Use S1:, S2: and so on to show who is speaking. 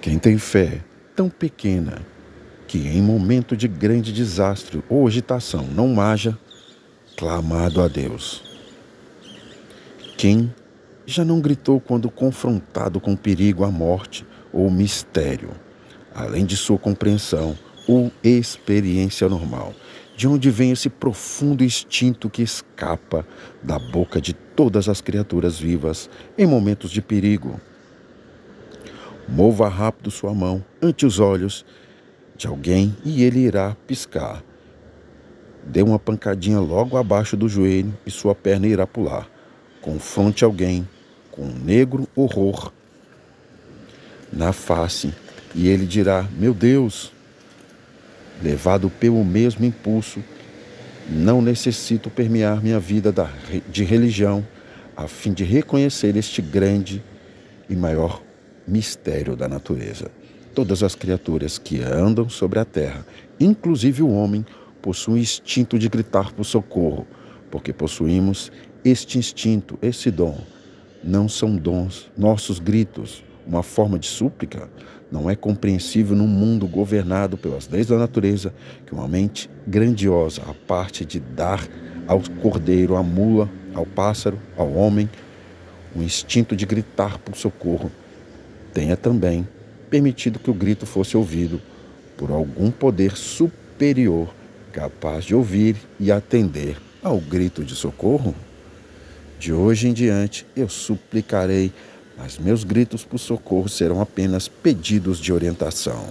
S1: Quem tem fé tão pequena que em momento de grande desastre ou agitação não haja clamado a Deus. Quem já não gritou quando confrontado com perigo, a morte ou mistério, além de sua compreensão ou experiência normal, de onde vem esse profundo instinto que escapa da boca de todas as criaturas vivas em momentos de perigo. Mova rápido sua mão ante os olhos de alguém e ele irá piscar. Dê uma pancadinha logo abaixo do joelho e sua perna irá pular. Confronte alguém com um negro horror na face e ele dirá: Meu Deus, levado pelo mesmo impulso, não necessito permear minha vida de religião a fim de reconhecer este grande e maior mistério da natureza. Todas as criaturas que andam sobre a terra, inclusive o homem, possuem instinto de gritar por socorro, porque possuímos este instinto, esse dom. Não são dons, nossos gritos, uma forma de súplica, não é compreensível num mundo governado pelas leis da natureza que uma mente grandiosa, a parte de dar ao cordeiro, à mula, ao pássaro, ao homem, o instinto de gritar por socorro, tenha também permitido que o grito fosse ouvido por algum poder superior capaz de ouvir e atender ao grito de socorro? De hoje em diante eu suplicarei mas meus gritos por socorro serão apenas pedidos de orientação.